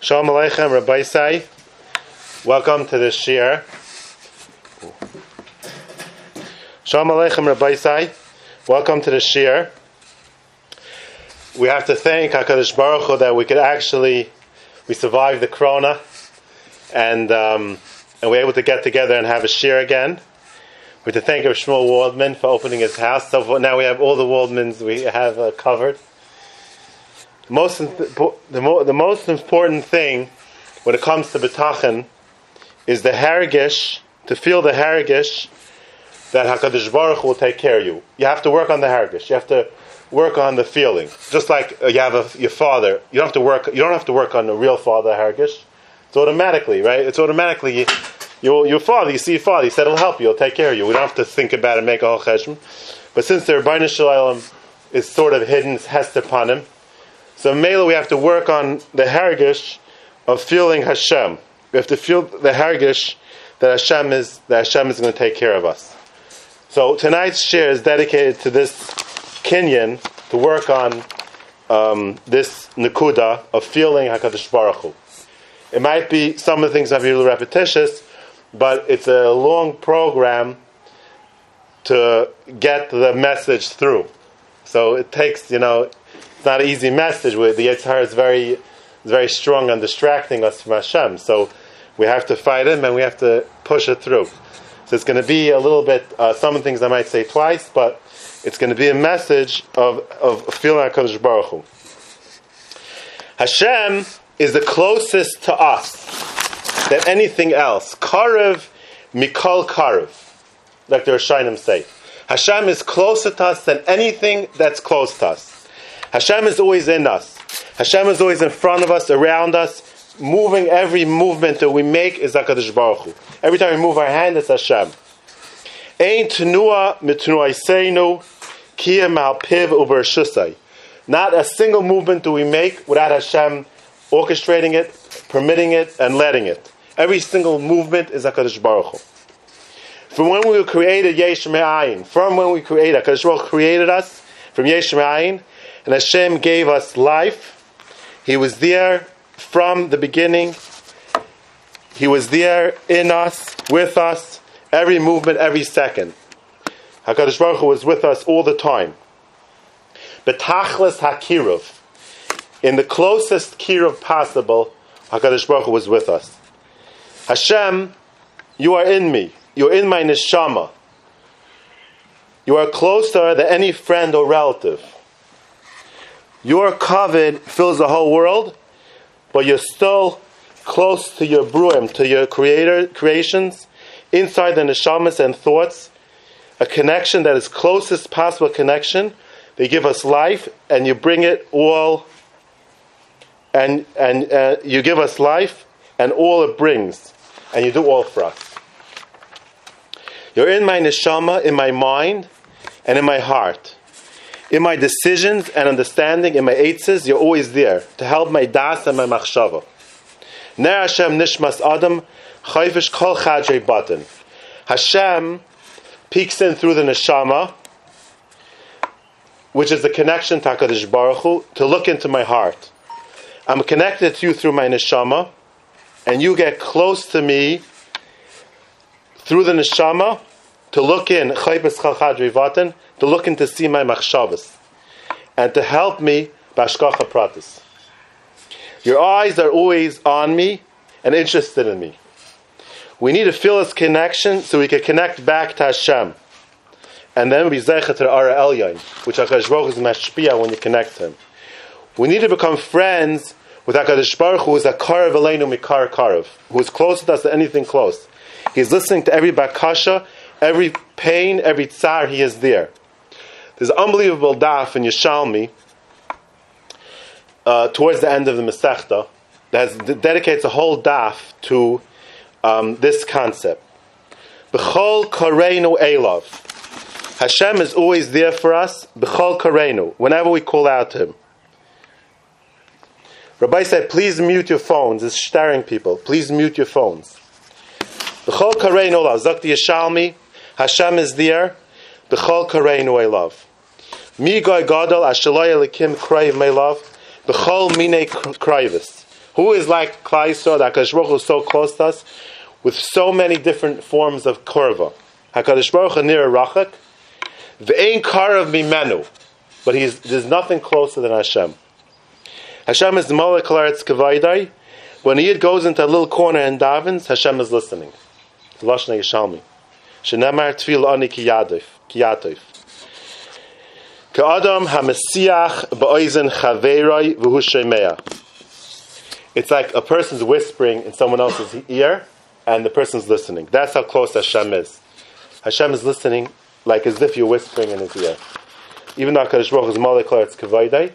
Shalom Aleichem, Rabbi Sai. Welcome to the Shir. Shalom Aleichem, Rabbi Sai. Welcome to the Shir. We have to thank HaKadosh Baruch Hu that we could actually, we survived the Corona and, um, and we're able to get together and have a Shir again. We have to thank Shmuel Waldman for opening his house. So now we have all the Waldmans we have uh, covered most the, the most important thing when it comes to bitochon is the hergesh to feel the hergesh that Hakadosh Baruch will take care of you. You have to work on the hergesh. You have to work on the feeling. Just like uh, you have a, your father, you don't have to work. You don't have to work on the real father hergesh. It's automatically right. It's automatically. Your, your father, you see your father, he said he'll help you, he'll take care of you. We don't have to think about it make a whole cheshbon. But since the Rabbi Shalom is sort of hidden, hest upon him, so Mela, we have to work on the hergesh of feeling Hashem. We have to feel the hergesh that Hashem is that Hashem is going to take care of us. So tonight's share is dedicated to this Kenyan to work on um, this nakuda of feeling Hakadosh Baruch Hu. It might be some of the things be a little repetitious, but it's a long program to get the message through. So it takes, you know, it's not an easy message. The Yitzhar is very, very strong on distracting us from Hashem. So we have to fight him and we have to push it through. So it's going to be a little bit, uh, some things I might say twice, but it's going to be a message of, of feeling HaKadosh Baruch Hu. Hashem is the closest to us than anything else. Karev mikol karev, like the Rishonim say. Hashem is closer to us than anything that's close to us. Hashem is always in us. Hashem is always in front of us, around us, moving every movement that we make is HaKadosh Baruch Hu. Every time we move our hand, it's Hashem. Ein tenua mitnuaiseinu kiyam al piv uber shusai. Not a single movement do we make without Hashem orchestrating it, permitting it, and letting it. Every single movement is HaKadosh Baruch Hu. From when we were created, Yesh Me'ayin, from when we created, HaKadosh Baruch Hu created us, from Yesh Me'ayin, and Hashem gave us life. He was there from the beginning. He was there in us, with us, every movement, every second. HaKadosh Baruch Hu was with us all the time. Betachlis HaKiruv. In the closest Kiruv possible, HaKadosh Baruch Hu was with us. Hashem, you are in me. You're in my neshama. You are closer than any friend or relative. Your covet fills the whole world, but you're still close to your bruim, to your creator creations, inside the neshamas and thoughts, a connection that is closest possible connection. They give us life, and you bring it all, and and uh, you give us life, and all it brings, and you do all for us. You're in my neshama, in my mind, and in my heart in my decisions and understanding, in my eitzes, you're always there to help my das and my machshava. Ner Hashem nishmas adam chayvish kol chadrei button. Hashem peeks in through the neshama, which is the connection to Hakadosh Baruch Hu, to look into my heart. I'm connected to you through my neshama, and you get close to me through the neshama to look in chayvish kol chadrei button to look in to see my machshavas, and to help me bashkacha pratis. Your eyes are always on me and interested in me. We need to feel this connection so we can connect back to Hashem. And then we zeichet Ara Elyon, which HaKadosh is mashpia when you connect to Him. We need to become friends with HaKadosh Baruch who is a karav aleinu mikar karav, who is closer to us than anything close. He's listening to every bakasha, every pain, every tsar, He is there. There's unbelievable daf in Yishalmi uh, towards the end of the Masechta that, has, dedicates a whole daf to um, this concept. B'chol kareinu elav. Hashem is always there for us. B'chol kareinu. Whenever we call out to Him. Rabbi said, please mute your phones. It's staring people. Please mute your phones. B'chol kareinu elav. Zakti Yishalmi. Hashem is there. B'chol kareinu elav. Mi goy gadol ashaloi elikim krayv meilav B'chol mine krivis. Who is like Klai Yisrael, that HaKadosh Baruch Hu is so close to us, with so many different forms of korva. HaKadosh Baruch Hu near rachak, V'ein karav mimenu, but he's, there's nothing closer than Hashem. Hashem is Molech Laretz Kavaydai. When Yid goes into a little corner and davens, Hashem is listening. Lashna Yishalmi. It's like a person's whispering in someone else's ear, and the person's listening. That's how close Hashem is. Hashem is listening like as if you're whispering in his ear. Even though HaKadosh Baruch Hu is Malek it's Kavaydai,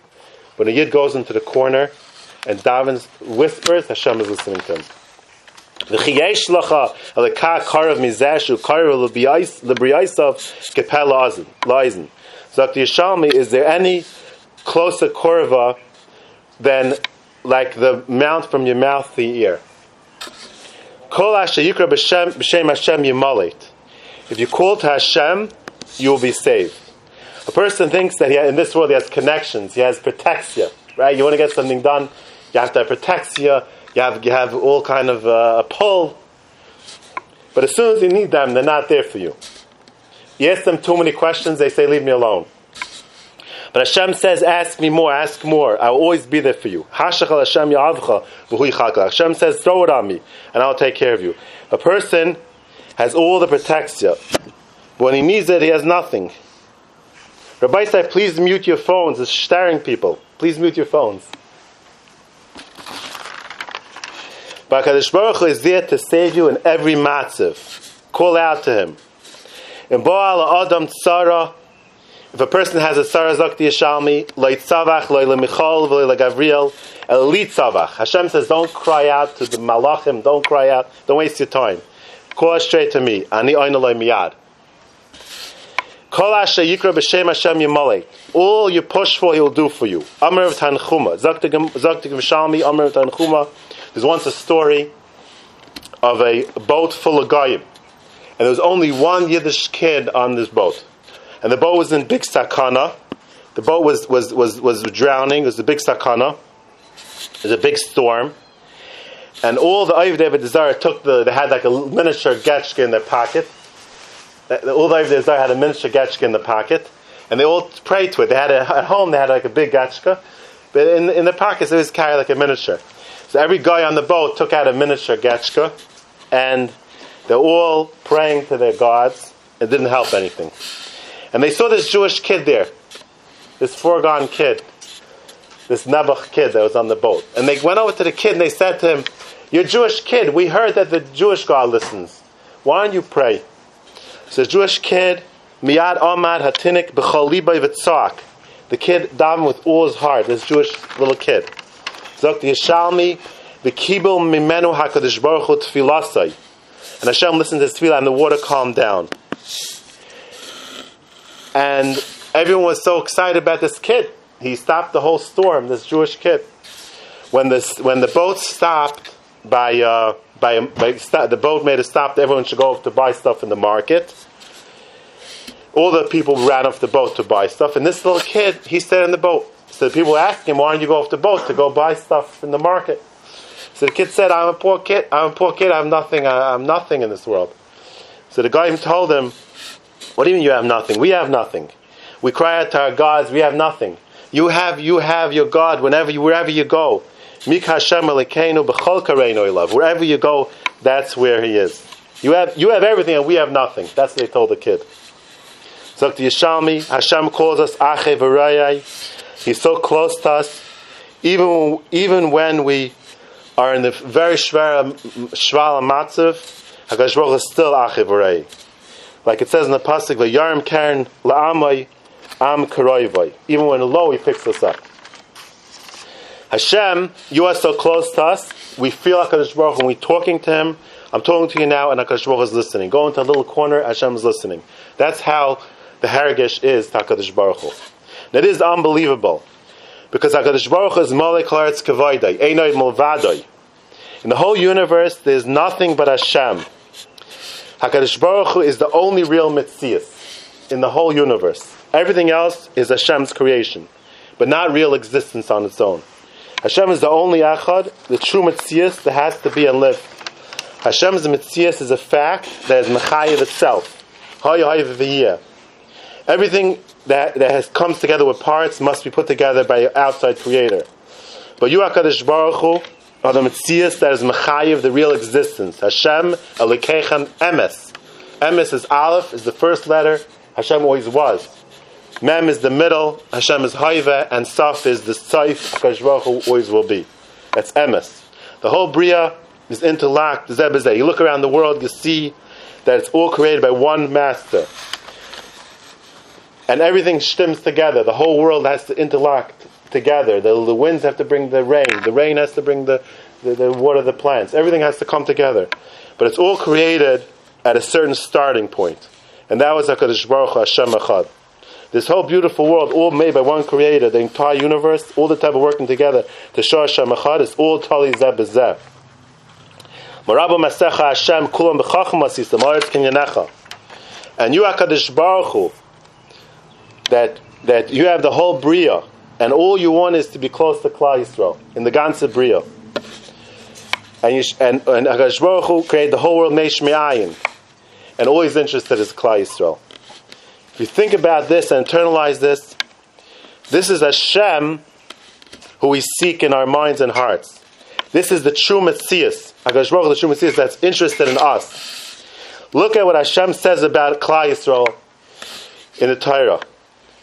when a Yid goes into the corner and davens whispers, Hashem is listening to him. V'chiyesh lacha aleka karav mizeshu karav l'briyaisav kepel. So the Yishalmi, is there any closer korva than like the mount from your mouth to your ear? Kol yikra b'shem Hashem yimalit. If you call to Hashem, you will be saved. A person thinks that he, in this world he has connections, he has protexia, right? You want to get something done, you have to have protexia, you have, you have all kind of uh, a pull. But as soon as you need them, they're not there for you. You ask them too many questions, they say, leave me alone. But Hashem says, ask me more, ask more. I'll always be there for you. Hashem says, throw it on me, and I'll take care of you. A person has all the protection. When he needs it, he has nothing. Rabbi said, please mute your phones. It's staring people. Please mute your phones. But HaKadosh Baruch Hu is there to save you in every matziv. Call out to him. In Bo'al Adam Tzara, if a person has a Tzara Zakti Yishalmi, Lo Yitzavach, Lo Michal, Lo Gavriel, El Litzavach. Hashem says, don't cry out to the Malachim, don't cry out, don't waste your time. Call straight to me. Ani oinaloi miyad. Kol asher yikra b'shem Hashem yimalei. All you push for, He will do for you. Amr of Tanchuma. Zaktik v'shalmi, Amr of Tanchuma. There's once a story of a boat full of goyim. And there was only one Yiddish kid on this boat. And the boat was in big sakana. The boat was, was, was, was drowning. It was a big sakana. It was a big storm and all the Ayv David Zara took the, they had like a miniature getchka in their pocket. All the Ayv Zara had a miniature getchka in the pocket, and they all prayed to it. They had a, at home they had like a big getchka, but in, in their pockets they always carry like a miniature. So every guy on the boat took out a miniature getchka, and they're all praying to their gods. It didn't help anything. And they saw this Jewish kid there, this foregone kid, this Nebuch kid that was on the boat. And they went over to the kid and they said to him, you're Jewish kid. We heard that the Jewish God listens. Why don't you pray? So the Jewish kid, Miyad Ahmad Hatinik B'chalibay V'tzak. The kid davened with all his heart, this Jewish little kid. Zok the Yishalmi, V'kibel Mimenu HaKadosh Baruch Hu Tfilasai. And Hashem listened to his tefillah and the water calmed down. And everyone was so excited about this kid. He stopped the whole storm, this Jewish kid. When, this, when the boat stopped, by, uh, by, by the boat made a stop. Everyone should go to buy stuff in the market. All the people ran off the boat to buy stuff, and this little kid, he stayed in the boat. So the people asked him, "Why don't you go off the boat to go buy stuff in the market?" So the kid said, "I'm a poor kid. I'm a poor kid. I have nothing. I, am nothing in this world." So the guy told him, "What do you mean you have nothing? We have nothing. We cry out to our gods. We have nothing. You have you have your God whenever you wherever you go. Wherever you go, that's where he is. You have, you have everything and we have nothing. That's what they told the kid. So the Yishalmi, Hashem calls us Ache. He's so close to us. Even, even when we are in the very um, shvala matzav, HaKadosh Baruch is still V'rayai. Like it says in the Pasuk, Yarim Karen La'amai Am Karoivai. Even when low, he picks us up. Hashem, you are so close to us. We feel HaKadosh Baruch when we're talking to Him. I'm talking to you now, and HaKadosh Baruch is listening. Go into a little corner, Hashem is listening. That's how the Hergesh is HaKadosh Baruch Hu. That is unbelievable. Because HaKadosh Baruch is Malek Laretz Kavaydai, Einoi Mulvadai. In the whole universe, there's nothing but Hashem. HaKadosh Baruch Hu is the only real Mitzias in the whole universe. Everything else is Hashem's creation, but not real existence on its own. Hashem is the only Echad, the true Metzias that has to be and live. Hashem's Metzias is a fact that is Mechayiv itself. Everything that, that has comes together with parts must be put together by your outside creator. But you HaKadosh Baruch Hu are the Metzias that is Mechayiv, the real existence. Hashem, Elikechan, Emes. Emes is Aleph, is the first letter. Hashem always was. Mem is the middle, Hashem is Haiva, and Saf is the Saif, HaKadosh Baruch Hu always will be. That's Emes. The whole Bria is interlocked, Zebazeh. You look around the world, you see that it's all created by one master. And everything stims together. The whole world has to interlock together. The, the winds have to bring the rain. The rain has to bring the, the, the water the plants. Everything has to come together. But it's all created at a certain starting point. And that was HaKadosh Baruch Hashem Echad. This whole beautiful world, all made by one creator, the entire universe, all the type of working together to show Hashem Echad, is all Tali Zeb Zeb. Marabu Masecha Hashem Kulam B'chachmas Yisam Aretz Kinyanecha. And you HaKadosh Baruch Hu, that, that you have the whole Bria, and all you want is to be close to Klal Yisrael, in the Ganze Bria. And, you, and, and HaKadosh Baruch Hu created the whole world Neish Me'ayin. And all he's interested is Klal Yisrael. If you think about this and internalize this, this is Hashem who we seek in our minds and hearts. This is the true Messias, HaKadosh Baruch Hu, the true Messias that's interested in us. Look at what Hashem says about Klal Yisrael in the Torah.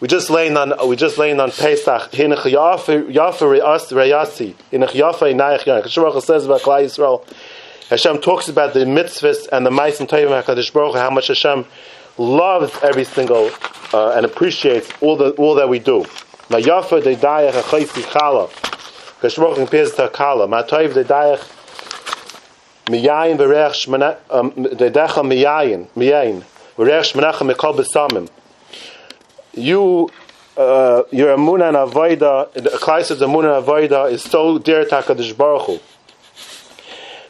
We just laying on we just laying on Pesach. Yafer re'as reyasi. Hinach yafer inayach yon. Hashem says about Klal Yisrael. Hashem talks about the mitzvahs and the ma'asim tayim Hakadosh Baruch how much Hashem loves every single uh, and appreciates all the all that we do. Ma yafer de dayach achaysi chala. Hakadosh Baruch compares to kala. Ma toiv de dayach miyayin v'reach shmana um, de miyayin miyayin v'reach shmanachem mikol besamim you uh, your Amunah and Avoida, the Klaisa's Amunah and Avoida is so dear to HaKadosh Baruch Hu.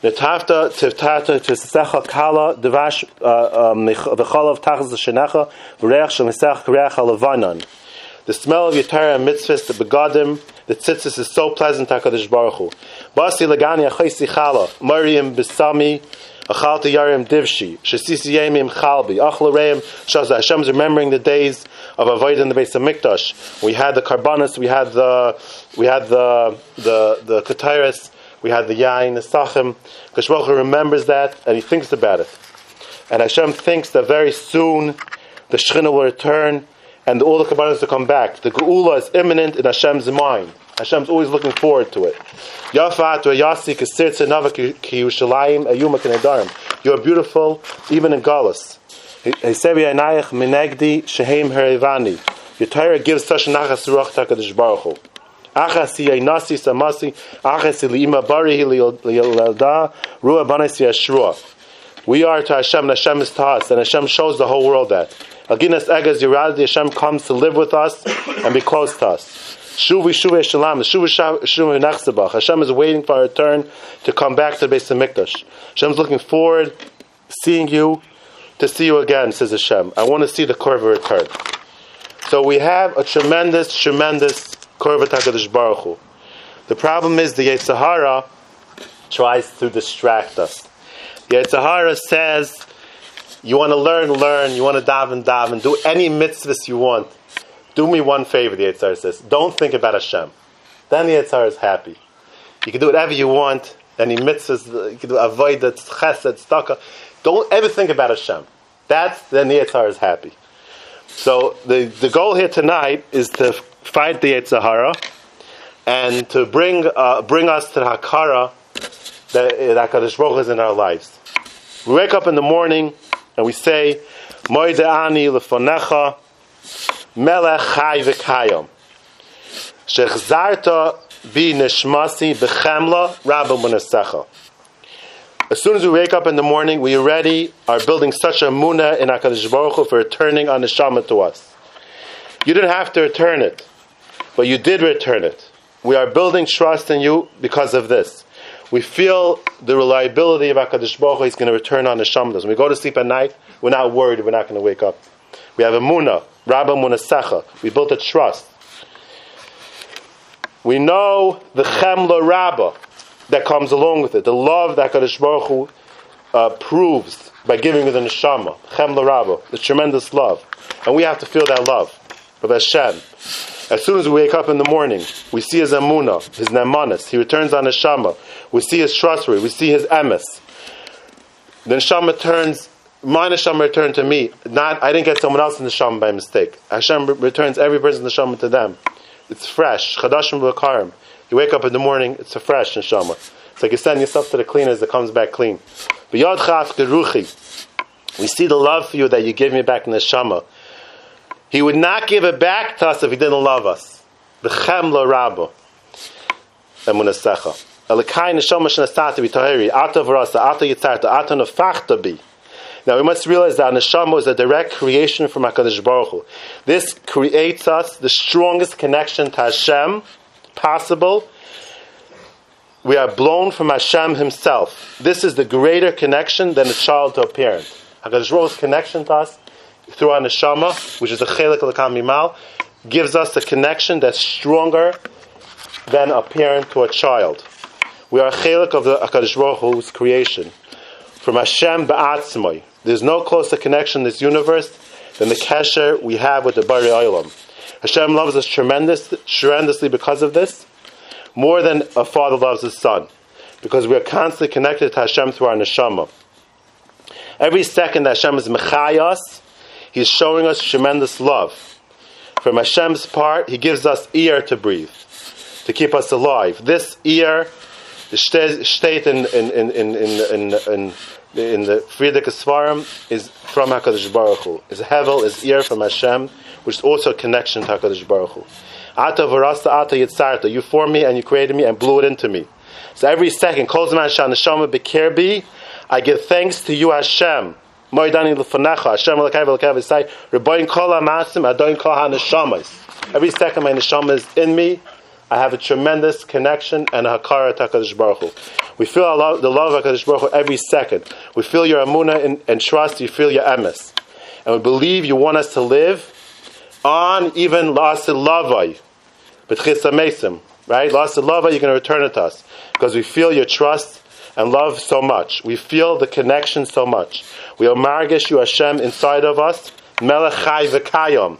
Netafta tivtata tisecha kala devash uh, um, v'chalav tachas shenecha v'reach shemesech reach halavanan. The smell of your Torah and mitzvahs, the begadim, the tzitzis is so pleasant HaKadosh Baruch Hu. Basi lagani achaysi chala, Mariam bisami, achalta yarim divshi, shesisi yemim chalbi, achla reim, shazah. Hashem is remembering the days of avoid in the base of Mikdash. We had the karbanis, we had the we had the the the kataris, we had the yain, the sachim. Kashbaruch remembers that and he thinks about it. And Hashem thinks that very soon the Shechina will return and all the karbanis will come back. The Geula is imminent in Hashem's mind. Hashem's always looking forward to it. Yafat yasi You are beautiful even in Galus. Your Torah gives such nachas ruach takadish baruch. Achasi Einasi Samasi Achasi Liima Bari Liyalda Ruah Banasi Yeshua. We are to Hashem and Hashem is to us and Hashem shows the whole world that. Aginas Egas Yeradi Hashem comes to live with us and be close to us. Shuvi Shuvi Shalom, Shuvi Shuvi Nachzabach. Hashem is waiting for our turn to come back to the base of Mikdash. Is looking forward, seeing you, to see you again, says Hashem. I want to see the Korva return. So we have a tremendous, tremendous Korva Takadish Baruch Hu. The problem is the Yetzirah tries to distract us. The Yetzirah says, you want to learn, learn, you want to daven, daven, do any mitzvahs you want. Do me one favor, the Yetzirah says. Don't think about Hashem. Then the Yetzirah is happy. You can do whatever you want, any mitzvahs, you can do avoid chesed, tzedakah. Don't ever think about Hashem. That's then the Yitzhar is happy. So the, the goal here tonight is to fight the Yitzhara and to bring uh, bring us to the Hakara that, that Kadosh Baruch is in our lives. We wake up in the morning and we say, Moide ani lefonecha melech chai v'kayom shechzarta bi neshmasi b'chemla rabba munasecha as soon as we wake up in the morning, we already are building such a muna in HaKadosh Baruch Hu for returning on the Shama to us. You didn't have to return it, but you did return it. We are building trust in you because of this. We feel the reliability of HaKadosh Baruch Hu is going to return on the Shama. When we go to sleep at night, we're not worried we're not going to wake up. We have a muna, Rabba Munasecha. We built a trust. We know the chemla rabba that comes along with it, the love that Kadosh Baruch Hu, uh, proves by giving you the neshama, chemla rabba, the tremendous love, and we have to feel that love of Hashem. As soon as we wake up in the morning, we see his amuna, his nemanis. He returns on neshama. We see his trustworthy. We see his emes. The neshama turns. My neshama returned to me. Not I didn't get someone else in the neshama by mistake. Hashem returns every person in the neshama to them. It's fresh. Chadashim v'karim. You wake up in the morning, it's a fresh neshama. It's like you send yourself to the cleaners, it comes back clean. Chaf. We see the love for you that you give me back in the neshama. He would not give it back to us if he didn't love us. The chemla rabba. Emunasecha. Elikai neshama shenasata b'tahiri. Ata v'rasa, ata yitzarta, ata nefachta bi. Now we must realize that neshama is a direct creation from HaKadosh Baruch Hu. This creates us the strongest connection to Hashem possible. We are blown from Hashem Himself. This is the greater connection than a child to a parent. HaKadosh Baruch Hu's connection to us through our neshama, which is a chelik the gives us a connection that's stronger than a parent to a child. We are chelik of the HaKadosh Baruch Hu's creation. From Hashem ba'atzmai. There's no closer connection in this universe than the kesher we have with the Bari Olam. Hashem loves us tremendous, tremendously because of this, more than a father loves his son, because we are constantly connected to Hashem through our neshama. Every second that Hashem is mechayas, He's showing us tremendous love. From Hashem's part, He gives us ear to breathe, to keep us alive. This ear, the state in in in in in, in, in the Frierdiker Sfarim is from Hakadosh Baruch Hu. Is hevel is ear from Hashem, which is also a connection to Hakadosh Baruch Hu. Ata varasta ata yitzarta. You formed me and you created me and blew it into me. So every second, kol zman shanashama bekirbi, I give thanks to you, Hashem. Moidani l'fanecha, Hashem l'kai v'lkai v'sai, Rebbein kol ha'masim, Adoin kol ha'neshamas. Every second my neshama is in me, I have a tremendous connection and hakara to HaKadosh Baruch Hu. We feel the love of HaKadosh Baruch Hu every second. We feel your amuna and, and trust, you feel your emes. And we believe you want us to live on even lasid lavai, but chisamesim, right? Lasid lavai, you're going to return it to us. Because we feel your trust and love so much. We feel the connection so much. We are margish you Hashem inside of us. Melech chai v'kayom.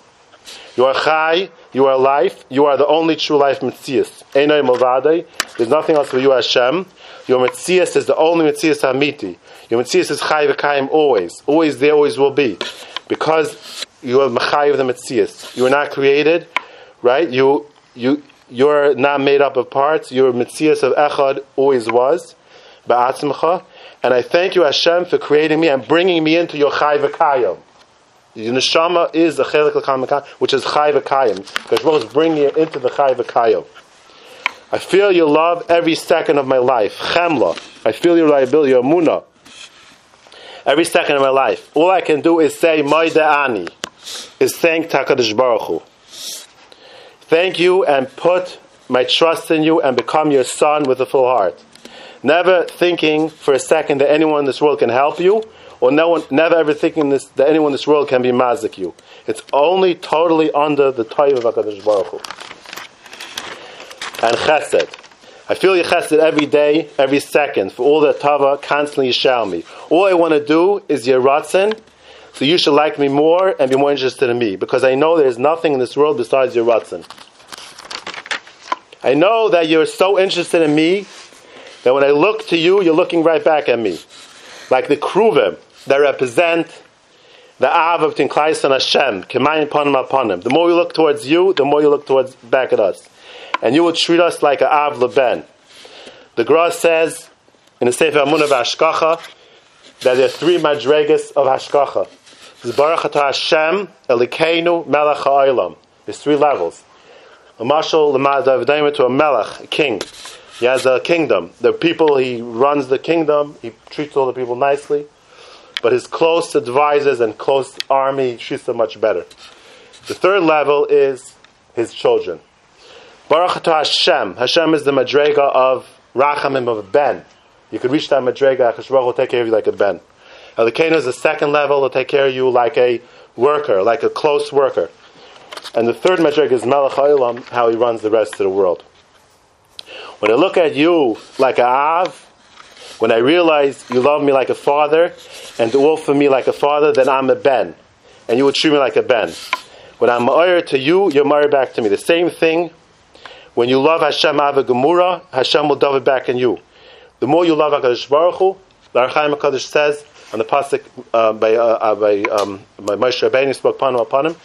You are chai, you are life, you are the only true life mitzias. Einay movadei. There's nothing else for you Hashem. Your mitzias is the only mitzias hamiti. Your mitzias is chai v'kayim always. Always there, always will be. Because you are mechai of the mitzias. You are not created, right? You, you, you're not made up of parts. Your mitzias of echad always was. Ba'atzimcha. And I thank you, Hashem, for creating me and bringing me into your chai v'kayim. The neshama is the chelik which is chai v'kayim. Because Baruch is bringing you into the chai v'kayim. I feel your love every second of my life. Chemla. I feel your liability, your. Every second of my life. All I can do is say, Moide Ani. Is thank Takadish Baruch Hu. Thank you and put my trust in you and become your son with a full heart. Never thinking for a second that anyone in this world can help you, or no one, never ever thinking this, that anyone in this world can be mazik you. It's only totally under the type of HaKadosh Baruch Hu. And chesed. I feel your chesed every day, every second, for all the tava constantly you shower me. All I want to do is your ratzin, so you should like me more and be more interested in me, because I know there's nothing in this world besides your ratzin. I know that you're so interested in me that when I look to you, you're looking right back at me. Like the kruvim that represent the Av of Tinklais and Hashem, Kemayin Panim Apanim. The more we look towards you, the more you look towards back at us. And you will treat us like an Av Leben. The Gra says in the Sefer Amun of Hashkacha that there are three madregas of Hashkacha. There's Baruch Hashem, Elikeinu, Melech HaOlam. There's three levels. A marshal, the to a melech, a king. He has a kingdom. The people, he runs the kingdom, he treats all the people nicely. But his close advisors and close army, treats them much better. The third level is his children. Baruch Hashem. Hashem is the madrega of Rachamim of Ben. You could reach that madrega, Baruch will take care of you like a Ben. Elikenu is the second level, will take care of you like a worker, like a close worker. And the third madrega is Melech Olam, how he runs the rest of the world. When I look at you like a Av, when I realize you love me like a father and do all for me like a father, then I'm a Ben. And you will treat me like a Ben. When I'm ma'ir to you, you're ma'ir back to me. The same thing, when you love Hashem Ava Gemura, Hashem will dove it back in you. The more you love HaKadosh Baruch Hu, the Archaim HaKadosh says, on the pasuk uh, by, uh, uh, by, um, by Moshe Rabbeinu spoke upon him, upon him,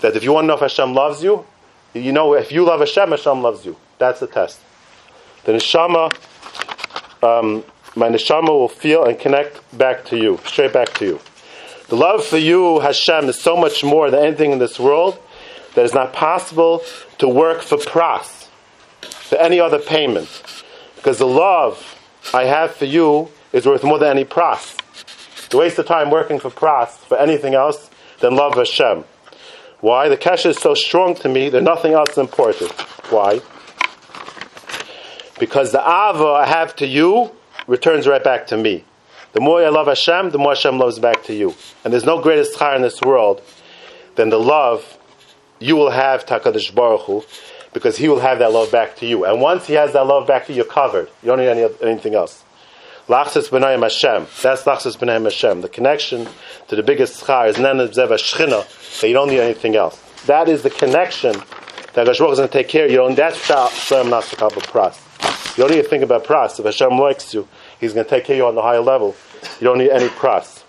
that if you want to know if Hashem loves you, you know if you love Hashem, Hashem loves you. That's the test. The neshama, um, my neshama will feel and connect back to you, straight back to you. The love for you, Hashem, is so much more than anything in this world that it's not possible to work for pras, for any other payment. Because the love I have for you is worth more than any pras. To waste of time working for pras, for anything else than love Hashem. Why? The kasha is so strong to me that nothing else is important. Why? Because the ava I have to you returns right back to me. The more I love Hashem, the more Hashem loves back to you. And there's no greatest char in this world than the love you will have Takadish Baruch Hu, because He will have that love back to you. And once He has that love back to you, you're covered. You don't need any, anything else. Lachsis b'nayim Hashem. That's lachsis b'nayim Hashem. The connection to the biggest schar is nenad zev shchina. That you don't need anything else. That is the connection that Hashem is going to take care of you. And that's not to cover pras. You don't need to think about pras. If Hashem likes you, He's going to take care of you on the higher level. You don't need any pras.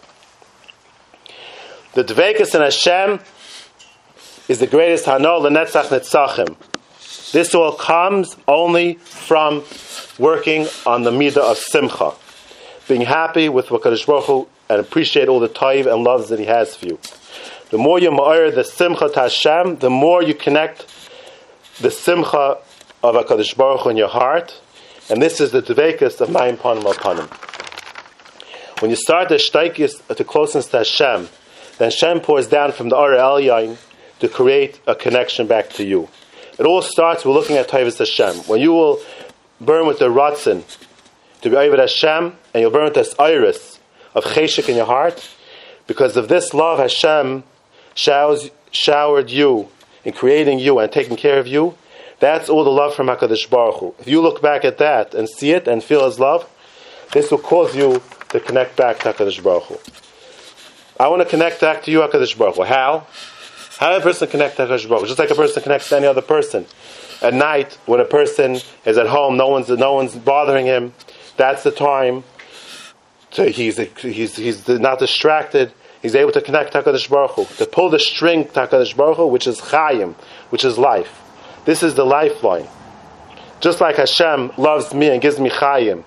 The dvekas in Hashem is the greatest hanol lenetzach netzachim. This all comes only from working on the midah of simcha, being happy with what Kadosh Baruch Hu and appreciate all the taiv and loves that He has for you. The more you ma'ir the simcha to Hashem, the more you connect the simcha of Hakadosh Baruch Hu in your heart, and this is the dvekas of Mayim Panim Panim. When you start the shtaikis to closeness to Hashem, then Hashem pours down from the Ara Elyon to create a connection back to you. It all starts with looking at Taivas Hashem. When you will burn with the Ratzin to be over Hashem, and you'll burn with this iris of Cheshik in your heart, because of this love Hashem showers, showered you in creating you and taking care of you, that's all the love from HaKadosh Baruch Hu. If you look back at that and see it and feel His love, this will cause you to connect back to HaKadosh Baruch Hu. I want to connect back to you, HaKadosh Baruch Hu. How? How does a person connect to Hu? Just like a person connects to any other person. At night, when a person is at home, no one's, no one's bothering him, that's the time to, he's, he's, he's not distracted. He's able to connect HaKadosh Baruch Hu, to pull the string to HaKadosh Baruch Hu, which is Chayim, which is life. This is the lifeline. Just like Hashem loves me and gives me Chayim,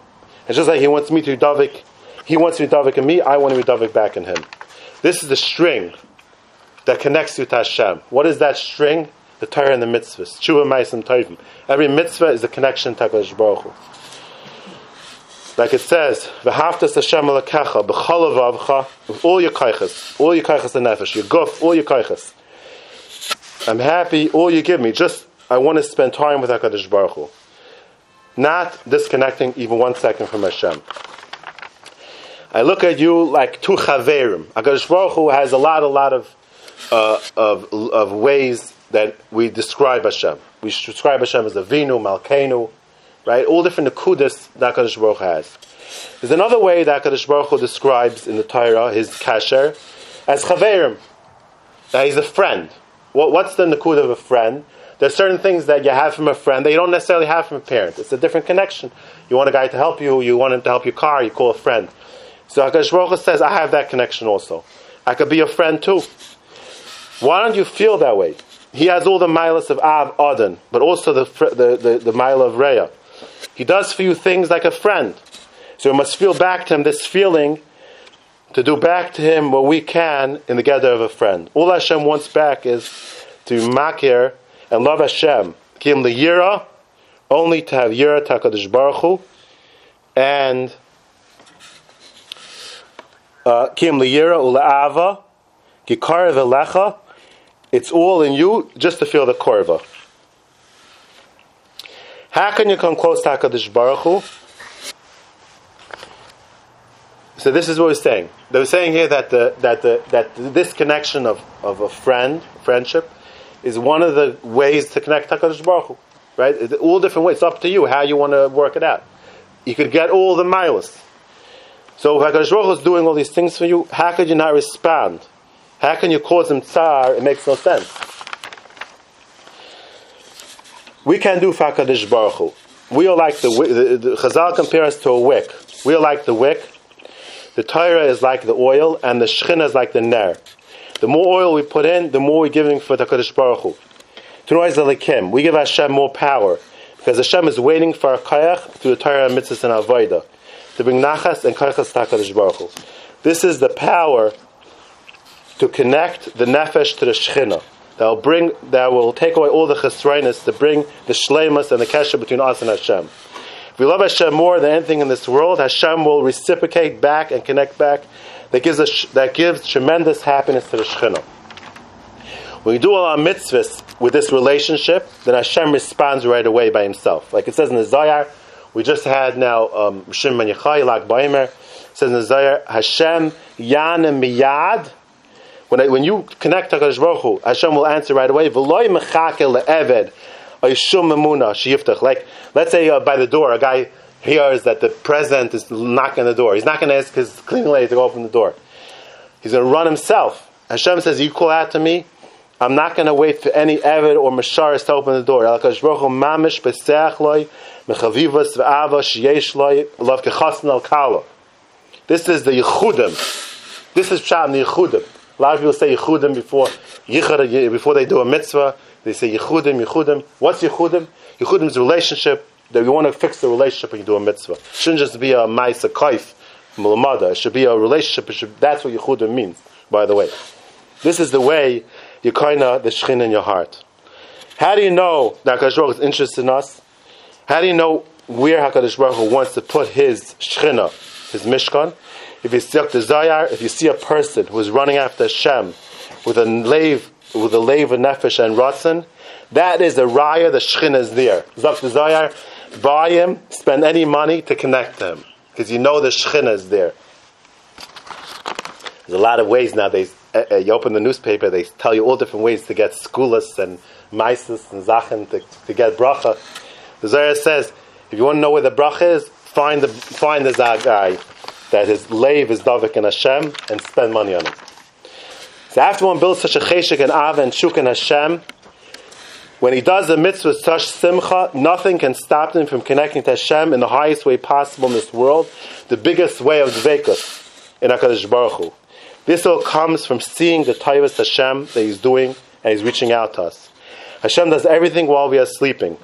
and just like He wants me to davik, He wants me to davik in me, I want to be davik back in Him. This is the string that connects you to Hashem. What is that string? The Torah and the mitzvahs. Tshuva, Ma'asim, Tovim. Every mitzvah is the connection to HaKadosh Baruch Hu. Like it says, "V'haftas Hashem alakecha b'chol avavcha with all your kaiches, all your kaiches and nefesh, your guf, all your kaiches. I'm happy, all you give me. Just I want to spend time with Hakadosh Baruch Hu, not disconnecting even one second from Hashem. I look at you like two chaverim. Hakadosh Baruch Hu has a lot, a lot of, uh, of, of ways that we describe Hashem. We describe Hashem as Avinu, Malkeinu, right? All different nekudas that Hakadosh Baruch has. There's another way that Hakadosh Baruch Hu describes in the Torah his kasher as chaverim. That he's a friend. What, what's the nakud of a friend? There's certain things that you have from a friend that you don't necessarily have from a parent. It's a different connection. You want a guy to help you, you want him to help your car, you call a friend. So HaKadosh Baruch Hu says, I have that connection also. I could be your friend too. Why don't you feel that way? He has all the milas of Av Adon, but also the, the, the, the mile of Reah. He does for you things like a friend. So you must feel back to him this feeling to do back to him what we can in the gather of a friend. All Hashem wants back is to makir and love Hashem. Kim the Yira, only to have Yira Takadish Baruch Hu, and uh, Kim the Yira Ula'ava, Gikar Velecha, it's all in you just to feel the korva. How can you come close to HaKadosh Baruch Hu? So this is what we're saying. They were saying here that the, that the, that this connection of, of a friend, friendship, is one of the ways to connect HaKadosh Baruch Hu. right? All different ways. It's up to you how you want to work it out. You could get all the miles. So HaKadosh Baruch Hu is doing all these things for you, how could you not respond? How can you cause him tsar? It makes no sense. We can do for HaKadosh Baruch Hu. We are like the, the, the Chazal compares to a wick. We are like the wick. The Torah is like the oil, and the Shechina is like the ner. The more oil we put in, the more we're giving for the Kadosh Baruch Hu. To we give Hashem more power because Hashem is waiting for our kayach through the Torah and mitzvahs and avodah to bring nachas and kayachas to Hakadosh Baruch Hu. This is the power to connect the nefesh to the shechina. That will bring, that will take away all the chesroinus to bring the shleimus and the kesher between us and Hashem. If we love Hashem more than anything in this world, Hashem will reciprocate back and connect back. That gives us, that gives tremendous happiness to the shechina. When we do all our mitzvahs with this relationship, then Hashem responds right away by Himself. Like it says in the Zohar, we just had now um, Shimon Yechai, Lag Baimer, says in the Zohar, Hashem Yanem Miyad. When, I, when you connect to HaKadosh Baruch Hu, Hashem will answer right away. Mechake like, let's say uh, by the door, a guy hears that the president is knocking the door. He's not going to ask his cleaning lady to open the door. He's going to run himself. Hashem says, You call out to me, I'm not going to wait for any Evid or Masharis to open the door. This is the Yechudim. This is Pshat the Yechudim. A lot of people say Yechudim before, uh, before they do a mitzvah. They say Yechudim, Yechudim. What's Yechudim? Yechudim is relationship that we want to fix the relationship when you do a mitzvah. It shouldn't just be a Maisa Kaif, Mulamada. It should be a relationship. Should, that's what Yechudim means, by the way. This is the way you kind of the Shechin in your heart. How do you know that HaKadosh is interested in us? How do you know where HaKadosh Baruch Hu wants to put his Shechina, his Mishkan? If you see a desire, if you see a person who is running after Hashem with a lave, with a lave of nefesh and ratzon, that is the raya, the Shechina is there. Zak desire, buy him, spend any money to connect to him. Because you know the Shechina is there. There's a lot of ways nowadays uh, you open the newspaper, they tell you all different ways to get skulas and maisis and zachen to, to get bracha. The Zohar says, if you want to know where the bracha is, find the find the guy that his lave is davik in Hashem and spend money on him. So after one builds such a cheshik and av and shuk in Hashem, when he does the mitzvah such simcha, nothing can stop him from connecting to Hashem in the highest way possible in this world, the biggest way of dvekus in HaKadosh Baruch Hu. This all comes from seeing the Taivas Hashem that He's doing and He's reaching out to us. Hashem does everything while we are sleeping.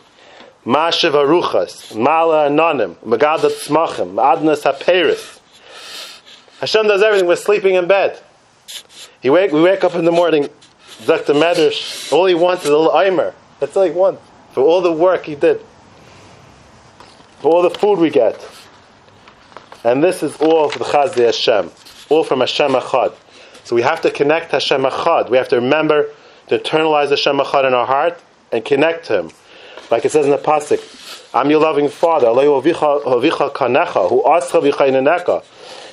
Mashiv Aruchas, Mala Anonim, Magadat Smachim, Adnas HaPeris. Hashem does everything. We're sleeping in bed. He wake, we wake up in the morning, Dr. Medrash, all he wants is a little Eimer. That's all he wants. For all the work he did. For all the food we get. And this is all the Chazdi Hashem all from Hashem Echad. So we have to connect Hashem Echad. We have to remember to internalize Hashem Echad in our heart and connect to Him. Like it says in the Pasuk, I'm your loving Father.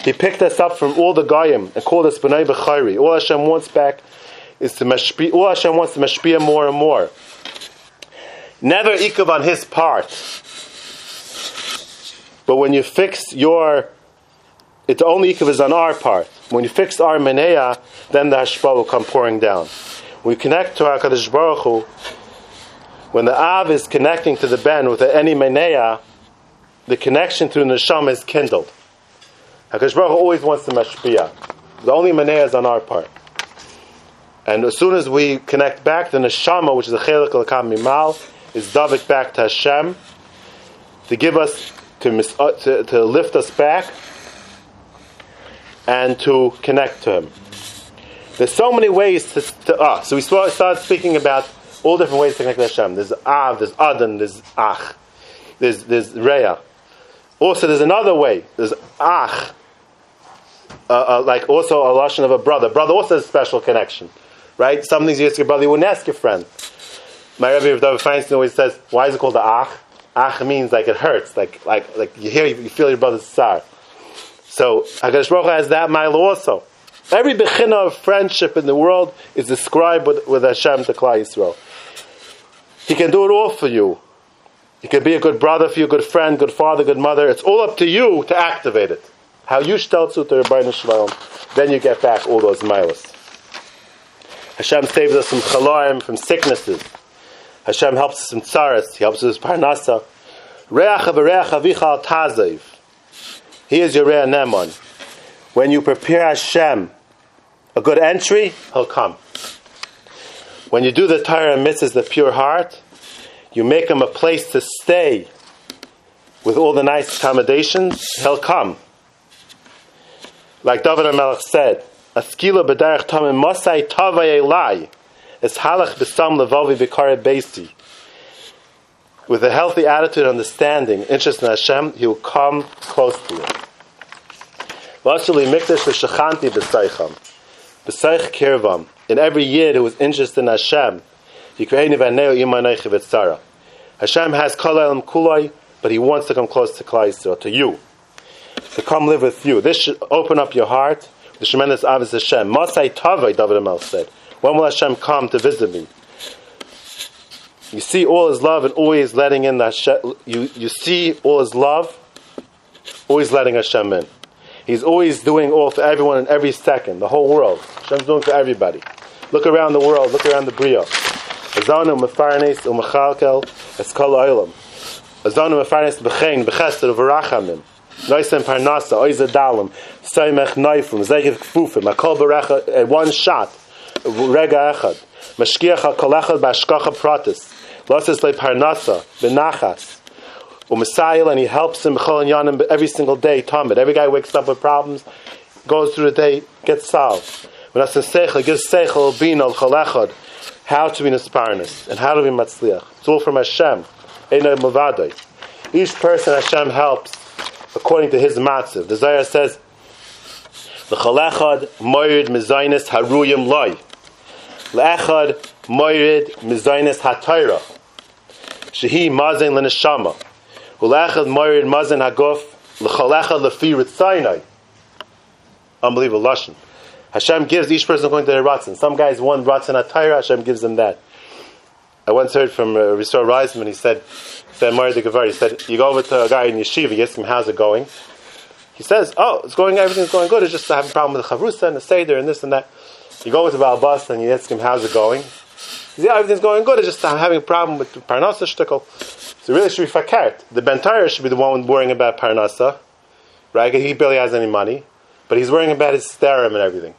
He picked us up from all the Goyim and called us B'nai B'chayri. All Hashem wants back is to mashpi, all Hashem wants to mashpia more and more. Never ikav on his part. But when you fix your it's only ikav is on our part. When you fix our menea, then the hashpa will come pouring down. We connect to our Kadosh Baruch Hu, when the Av is connecting to the Ben with any menea, the connection through the is kindled. Hakadosh Baruch Hu always wants to mashpia. The only menea is on our part. And as soon as we connect back, the neshama, which is the chelik al mimal, is davik back to Hashem to give us to, uh, to, to lift us back and to connect to Him. There's so many ways to, to uh, so we start speaking about all different ways to connect to Hashem. There's Av, there's Adon, there's Ach, there's, there's Reya. Also, there's another way. There's Ach, uh, uh, like also a lashon of a brother. Brother also has a special connection, right? Some things you ask your brother, you wouldn't ask your friend. My Rebbe David Feinstein always says, "Why is it called the Ach?" Ach means like it hurts, like like like you hear, you feel your brother's sorrow. So Hakadosh Baruch has that mile also. Every bechina of friendship in the world is described with, with Hashem to Klal Yisrael. He can do it all for you. He can be a good brother for you, good friend, good father, good mother. It's all up to you to activate it. How you stelzu to Rabbeinu Shalom, then you get back all those miles. Hashem saves us from chalaim, from sicknesses. Hashem helps us from tzaras. He helps us with parnasa. Reach v'reach avichal taziv. He is your Re'ah Neman. When you prepare Hashem a good entry, He'll come. When you do the Torah and mitzvahs, the pure heart, you make Him a place to stay with all the nice accommodations, He'll come. Like David HaMelech said, Askila b'derech tamim mosai tavay elai es halach b'sam levavi b'kare beisi. With a healthy attitude, understanding, interest in Hashem, He will come close to you. Vasuli mikdash v'shachanti b'saycham. B'saych kirvam. In every year who was interested in Hashem, Yikreini v'aneo imaneichi v'tzara. Hashem has kol elam kulai, but He wants to come close to Klai to you. To come live with you. This should open up your heart. The tremendous Avis Hashem. Masai Tavai, David Amel said. When will Hashem come to visit me? You see all His love and always letting in that you, you see all His love, always letting Hashem in. He's always doing all for everyone in every second, the whole world. Hashem's doing for everybody. Look around the world, look around the Bria. Azanu mefarnes umechalkel eskol oilam. Azanu mefarnes b'chein b'chesed u'varachamim. Noisem parnasa, oiza dalim, soimech noifum, zeichiv kfufim, akol berecha, uh, one shot, rega echad. Mashkiach ha-kol echad b'ashkacha pratis. Loses le parnasa, b'nachas u'Messiah, and he helps him Chol and yanim every single day. Talmud. Every guy wakes up with problems, goes through the day, gets solved. When say seichel, gives seichel bina chalechad, how to be nisparnis and how to be matzliach. It's all from Hashem. Einay mavadai. Each person Hashem helps according to his matziv. The Zayah says, the chalechad moirid mizainis haruyim loy. Le'echad moirid mizainis hatayra. Shehi mazain l'neshama. Ulechad Moirid Mazin Haguf L'cholechad Lefi Ritzainai. Unbelievable Lashon. Hashem gives each person according to their ratzin. Some guys want ratzin atayra, Hashem gives them that. I once heard from uh, Restore Reisman, he said, said Moirid the he said, you go over to a guy in yeshiva, you ask him, how's it going? He says, oh, it's going, everything's going good, it's just having a problem with the chavrusa and the seder and this and that. You go over to Baal and you ask him, how's it going? He says, yeah, everything's going good, it's just I'm having a problem with parnasa shtickle. So really should be fakert. The Bentire should be the one worrying about Parnasa, right? He barely has any money, but he's worrying about his theorem and everything.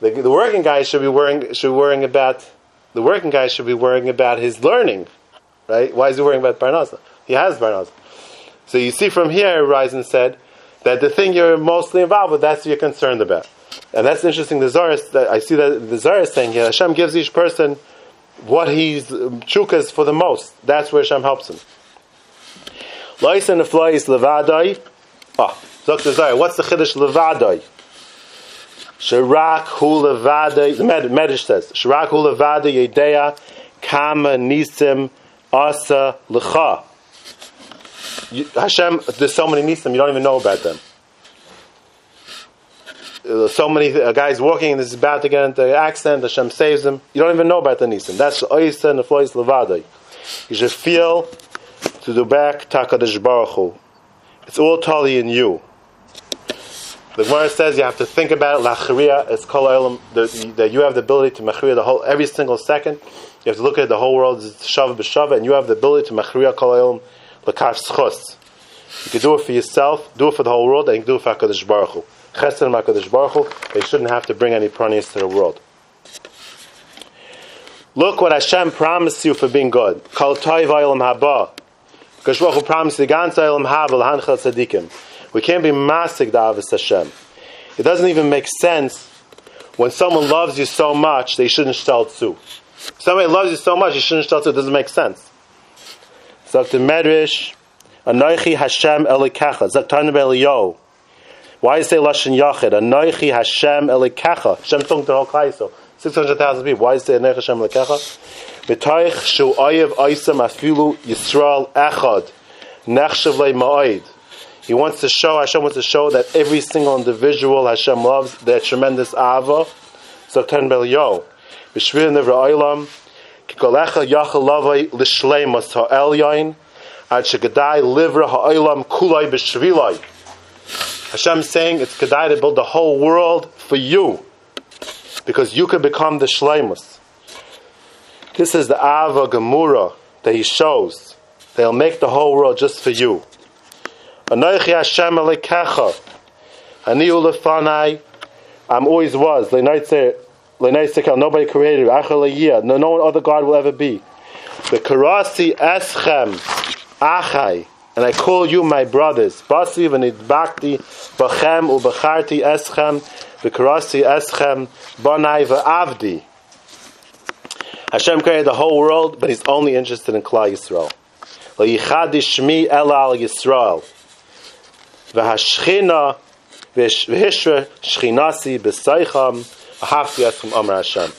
The, the, working guy should be worrying should be worrying about the working guy should be worrying about his learning, right? Why is he worrying about Parnasa? He has Parnasa. So you see from here, Reisman said that the thing you're mostly involved with, that's what you're concerned about. And that's interesting. The Zaris, I see that the Zaris is saying here, Hashem gives each person what he's um, chukas for the most. That's where Hashem helps him. Lois and the fly is levadai. Ah, Dr. Zayah, what's the chiddush levadai? Shirak hu levadai. The Medish says Shirak hu levadai yedeya kama nisim asa lecha. Hashem, there's so many nisim you don't even know about them. There's so many uh, guys walking and this is about to get into an accident. Hashem saves them. You don't even know about the nisim. That's oisa and the flois levadai. You should feel to do back Takadish Baruch. It's all totally in you. The Gemara says you have to think about it, lachriya, it's kol that you have the ability to machriya the whole, every single second. You have to look at the whole world as shava b'shava, and you have the ability to machriya kol elam l'kash schus. You can do it for yourself, do it for the whole world, and you can do it for HaKadosh Baruch Hu. Chesed and HaKadosh Baruch Hu, they shouldn't have to bring any pranis to the world. Look what Hashem promised you for being good. Kol toiv haba. Because Baruch promised the Ganza Havel Hanchel Tzadikim. We can't be masig Davis Hashem. It doesn't even make sense when someone loves you so much they shouldn't shtel tzu. Somebody loves you so much you shouldn't shtel. It doesn't make sense. Dr. Medrash, Anoichi Hashem Elikecha. Zaktan Eliyo. Why is it Lashon Yachid? Anoichi Hashem Elikecha. Hashem the whole Kaiso. 600,000 people. Why is it Anoichi Hashem Elikecha? B'toich shu oyev oisam afilu Yisrael echad nechshav ma'oid. He wants to show, Hashem wants to show that every single individual Hashem loves, their tremendous ava. So ten B'shvir nevra oilam, kikolecha yachal lavai l'shleimas ha'el yain, Ad shegadai livra ha'olam kulai b'shvilai. Hashem saying it's kedai to build the whole world for you, because you can become the shleimus. This is the ava gemura that he shows. They'll make the whole world just for you. Anoichi Hashem alekecha. Ani ulefanai. I'm always was. Nobody created. No, no other God will ever be. The karasi eschem achai. And I call you my brothers. Basi v'nidbakti b'chem u'b'charti eschem v'karasi eschem bonai v'avdi. Hashem created the whole world, but He's only interested in Klal Yisrael. Le'ichadish shmi ela al Yisrael. V'hashchina v'hishra shchinasi b'seicham ahafti eschem Amar Hashem.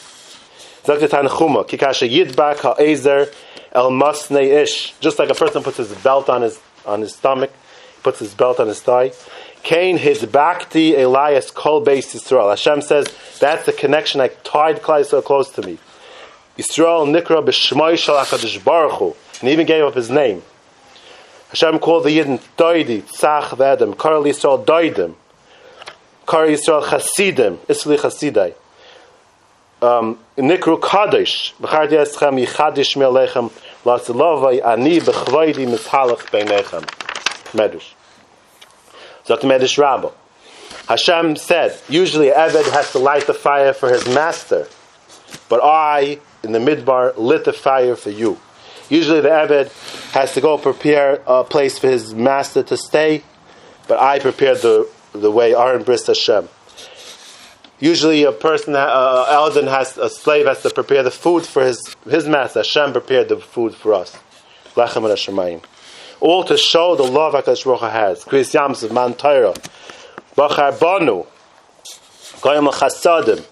Zakt Tanchuma, kikasha yidbak ha'ezer el masnei ish. Just like a person puts his belt on his on his stomach, he puts his belt on his thigh. Cain his bakti Elias kol beis Yisrael. Hashem says that's the connection I tied Klai so close to me. Israel Nikra b'shmai shal HaKadosh Baruch Hu. And he even gave up his name. Hashem called the Yidden Doidi, Tzach Vedem, Karel Yisrael Doidim, Karel Yisrael Chasidim, Isli Chasidai. Um, Nikru Kadosh, B'charti Eschem Yichadish Me'alechem, Latzilovai Ani B'chvoidi Mithalach Beinechem. Medrash. The Medrash Rabbah. Hashem said, usually Eved has to light the fire for his master, but I in the midbar lit the fire for you. Usually the Eved has to go prepare a place for his master to stay, but I prepared the, the way, Aaron Brist Hashem. Usually a person, uh, Eldon has, a slave has to prepare the food for his, his master. Hashem prepared the food for us. Lechem and Hashemayim. All to show the love HaKadosh Baruch has. Krias Yam Suf, Man Torah, Bachar Banu, Goyim Chasadim,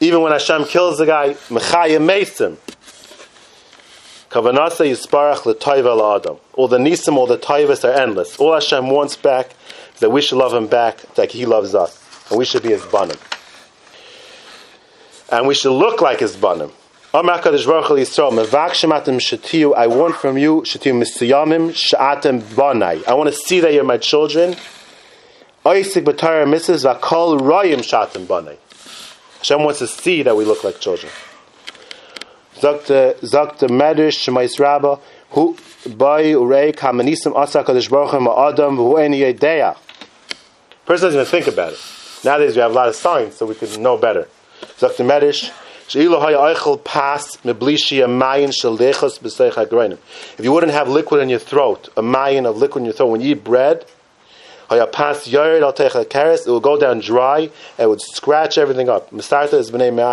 even when Hashem kills the guy, Mechaya Mesim. Kavanasa Yisparach L'Toiva Adam. All the Nisim, all the Toivas are endless. All Hashem wants back that we should love Him back like He loves us. And we should be His Banim. And we should look like His Banim. I want from you, I want to see that you're my children. Hashem wants to see that we look like children. Zakta Zakta Medrash Shemais Rabba Hu Bay Urei Kamanisim Asa Kadosh Baruch Hu Adam Hu Eni Yedeya person doesn't even think about it. Nowadays we have a lot of signs, so we can know better. If you wouldn't have liquid in your throat, a mayan of liquid in your throat, when you eat bread, it will go down dry and it would scratch everything up. Mistarta is shalachas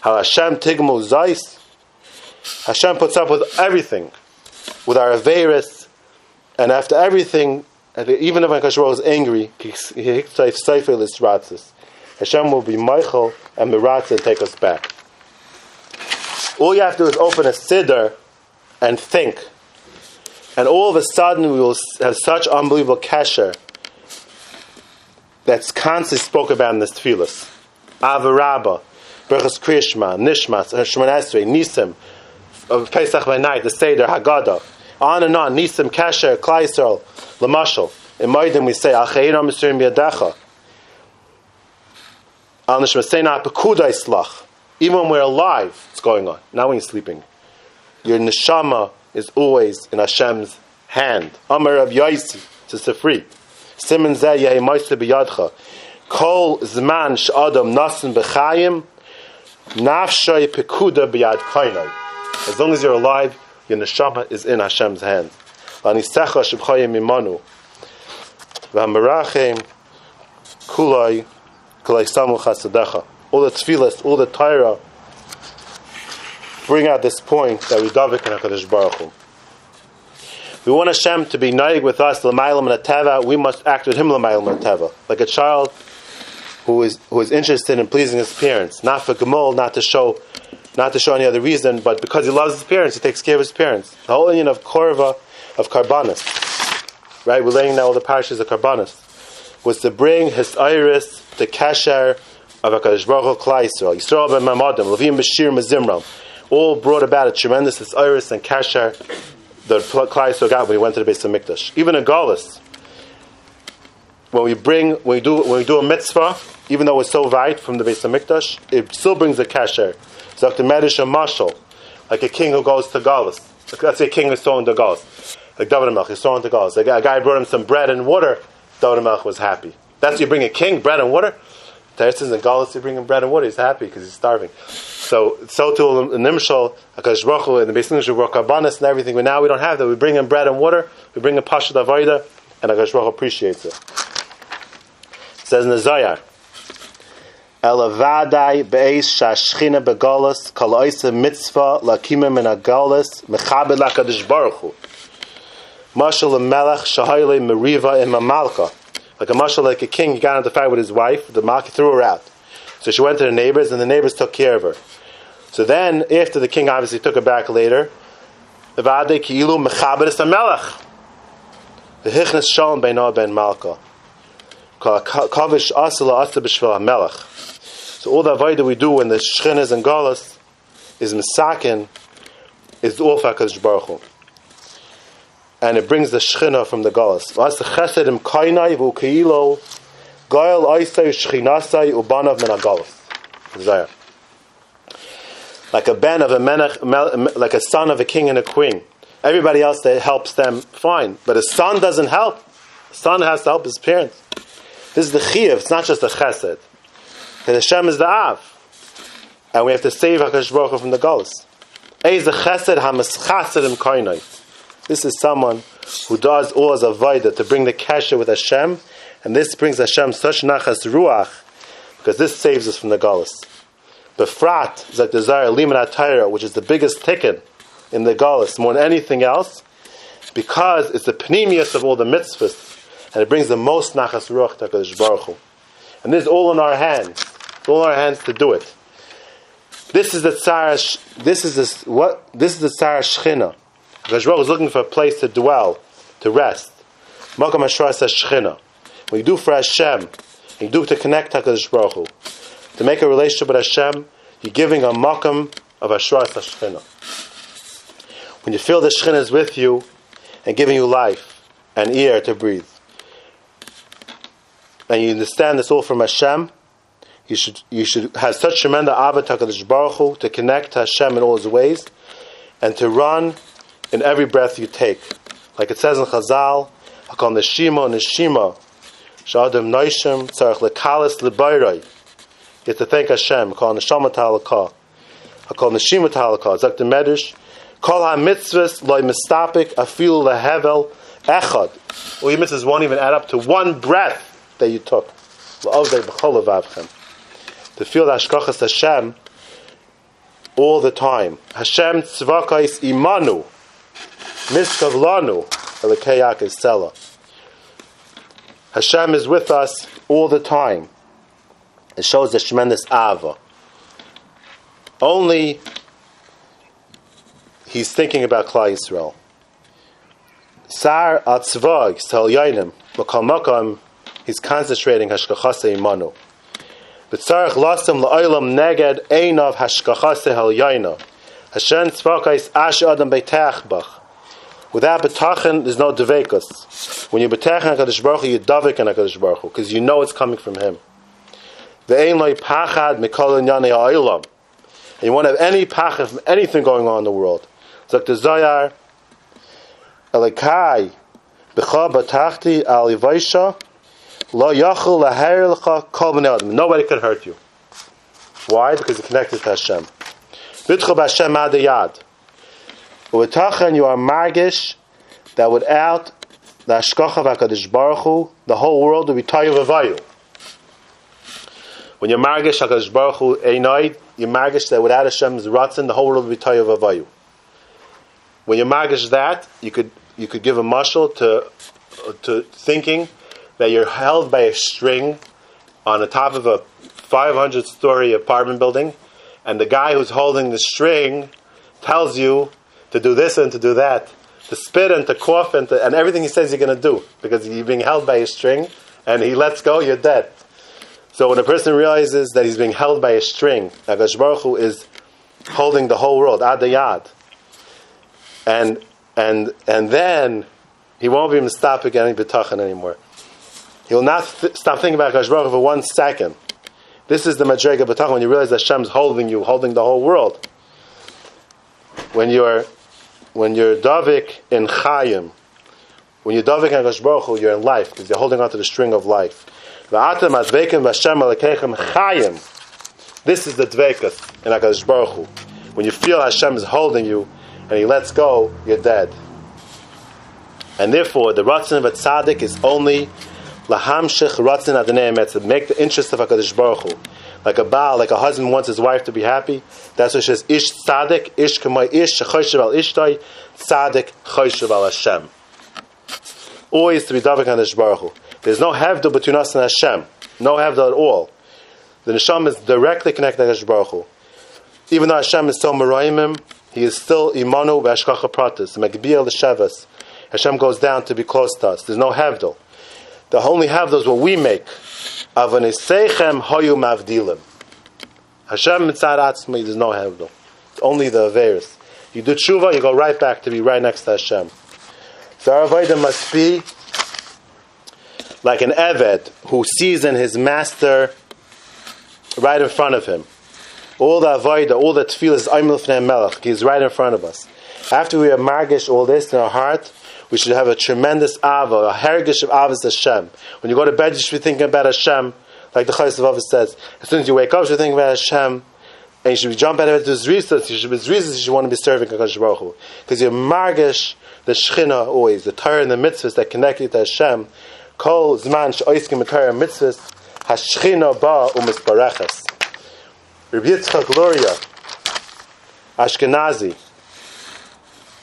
how Hashem tigmu zais. Hashem puts up with everything, with our Averis, and after everything, even if Hakadosh is angry, Hashem will be Michael and Miratz and take us back. All you have to do is open a siddur and think. And all of a sudden we will have such unbelievable kesher that's constantly spoke about in this tefillas. Avarabba, Berachas Kriyashma, Nishmas, Shemon Esrei, Nisim, of Pesach by night, the Seder, Haggadah, on and on, Nisim, Kesher, Klaisel, Lamashal. In Moedim we say, Acheira Misurim Yadecha. Al Nishmasena Pekudai Slach. Even when we're alive, it's going on. Not when you're sleeping. Your neshama is always in Hashem's hand. Amar of Yaisi to Sefri. Simon Zeh Yehi Moise B'Yadcha. Kol Zman Sh'Adam Nasin B'Chayim Nafshay Pekuda B'Yad Kainai. As long as you're alive, your neshama is in Hashem's hand. Anisecha Shebchayim Imanu. V'Hamarachem Kulai Kulai Samu Chasadecha. All the tefillas, all the Torah bring out this point that we davik in HaKadosh Baruch Hu. We want Hashem to be naig with us, l'maylam and teva. We must act with Him l'maylam and teva, like a child who is who is interested in pleasing his parents, not for gemol, not to show, not to show any other reason, but because he loves his parents, he takes care of his parents. The whole union of korva, of karbanis, right? We're laying down all the parishes of karbanis. was to bring his iris the Kesher of HaKadosh Baruch Klai Yisrael. Yisrael ben Mamadim, Levim Bashir Mazimram, all brought about a tremendous iris and Kesher the Klai Yisrael got when he went to the base of Mikdash. Even in Gaulis, when we bring, when we do, when we do a mitzvah, even though it's so weit from the base of Mikdash, it still brings a kasher. It's like the Medish and Mashal, like a king who goes to Gaulis. Let's say a king is throwing to Gaulis. Like David Melch, he's throwing to Gaulis. A guy brought him some bread and water. David Melch was happy. That's you bring a king bread and water. Teretzin and Gaulis, you bring him bread and water. He's happy because he's starving. So so to in Nimshal, Hakadosh Baruch in the Beis Mikdash, we work Karbanis and everything. But now we don't have that. We bring him bread and water. We bring him Pasha Davaida, and Hakadosh Baruch appreciates it. it says in the Zohar. Elavadai beis shashchina begolas kol mitzvah lakima min agolas mechabed lakadosh baruch hu. Mashal melech shahayle meriva in mamalka. Like a mashal, like a king, he got into fight with his wife. The malka threw her out. So she went to the neighbors, and the neighbors took care of her. So then, after the king obviously took her back later, Evade ki'ilu mechabed es melech. The hichnes shalom beino ben malka. Kavish asila asa b'shvil melech. So all the avodah we do when the shchinas and galas is misakin, is all Hakadosh Baruch Hu. and it brings the shchina from the galas. Vas the chesed im kainai vu keilo goyal oisay shchinasai ubanav min. Zayah. Like a ben of a menach, like a son of a king and a queen. Everybody else that helps them, fine. But a son doesn't help. A son has to help his parents. This is the chiyuv. It's not just the chesed. Because Hashem is the Av. And we have to save HaKadosh Baruch Hu from the ha-meschased. This is someone who does all as a vaida to bring the kasha with Hashem, and this brings Hashem such nachas ruach, because this saves us from the galus. Befrat is like the Liman Atayra, which is the biggest ticket in the galus more than anything else, because it's the panemius of all the mitzvahs, and it brings the most nachas ruach to HaKadosh Baruch Hu. And this is all in our hands. It's all in our hands to do it. This is the tzara. This is this what? This is the tzara shchina. Gashbarach is looking for a place to dwell, to rest. Makam Hashra says Shechina. When you do for Hashem, you do to connect HaKadosh Baruch Hu, to make a relationship with Hashem, you're giving a makam of Hashra Shechina. When you feel the Shechina is with you and giving you life and air to breathe, and you understand this all from Hashem, you should you should have such tremendous avat HaKadosh Baruch Hu to connect to Hashem in all His ways, and to run in every breath you take. Like it says in Chazal, Hakol Neshima Neshima, Shadam Noishim, Tzarech Lekalis Lebayroi. You have to thank Hashem, Hakol Neshama Talakah, Hakol Neshima Talakah, Zak the Medish, Kol HaMitzvahs Loi Mistapik, Afil Lehevel, Echad. All your mitzvahs won't even add up to one breath that you took. La'ovdei B'chol Avavchem. To feel the Hashkachas Hashem all the time. Hashem Tzvakais Imanu. Miskav lanu elikeyak is Sela. Hashem is with us all the time. It shows the tremendous ava. Only he's thinking about Klal Yisrael. Sar atzvag sel yainim l'kal makam. He's concentrating hashkachase imanu. But tzarich lasem la'olam neged einav hashkachase hel yaina. Hashem tzvakais ash adam beitach bach. Without betachin, there's no devekus. When you betachin Hakadosh Baruch Hu, you davik in Hakadosh Baruch Hu because you know it's coming from Him. The ein loy pachad mikol inyane ha'ilam. And you won't have any pachad from anything going on in the world. It's like the Zohar, Elikai, b'cha batachti al yivaisha, lo yachol laher l'cha kol b'nei. Nobody can hurt you. Why? Because you're connected to Hashem. Bitcha b'Hashem adayad. U'etachan you are margish that without the Ashkocha HaKadosh Baruch Hu, the whole world would be Tayyuv Avayu. When you're margish HaKadosh Baruch Hu Einoid, you're margish that without Hashem's Ratzin, the whole world will be Tayyuv Avayu. When you're margish that, you could, you could give a mushal to, to thinking that you're held by a string on the top of a 500 story apartment building, and the guy who's holding the string tells you to do this and to do that, to spit and to cough and, to, and everything he says you're going to do because you're being held by a string and he lets go, you're dead. So when a person realizes that he's being held by a string, Nagash Baruch Hu is holding the whole world, Adayad, and and and then he won't be stop getting betachan anymore. He'll not th- stop thinking about Hakadosh for one second. This is the madrega betachan when you realize that Hashem's holding you, holding the whole world. When you're when you're davik in chayim, when you're davik in Hakadosh you're in life because you're holding onto the string of life. This is the dvekas in Hakadosh Baruch Hu. When you feel Hashem is holding you and He lets go, you're dead. And therefore, the ratzin of a tzaddik is only lahamshich ratzin adonai to make the interest of Hakadosh Baruch Hu. Like a baal, like a husband wants his wife to be happy. That's what it says. Ish tzaddik, ish kamay ish shechoshev al ishtai, tzaddik choshev al Hashem. Always to be davik Hakadosh Baruch Hu. There's no havdil between us and Hashem. No havdil at all. The neshama is directly connected to Hashem Baruch Hu. Even though Hashem is so merayimim, he is still imanu v'ashkacha pratis, l'shavas. Hashem goes down to be close to us. There's no havdil. The only havdil is what we make. Avanisechem hoyu mavdilim. Hashem mitzad atzmi, there's no havdil. It's only the averis. You do tshuva, you go right back to be right next to Hashem. So our must be like an Eved who sees in his master right in front of him. All the avodah, all the tefillah is Aimel Fnei Melech. He's right in front of us. After we have margish all this in our heart, we should have a tremendous ava, a hergish of avos Hashem. When you go to bed, you should be thinking about Hashem, like the Chayes of says. As soon as you wake up, you should think about Hashem. And you should be jump out of to Zrizas. You should be Zrizas, you should want to be serving HaKadosh Baruch. Because you're margish the Shechina always, the Torah and the mitzvahs that connect you to Hashem. Kol zman she'oiskim Torah mitzvahs, hashchina ba u'mispareches. Rabbi Yitzchak Luria, Ashkenazi,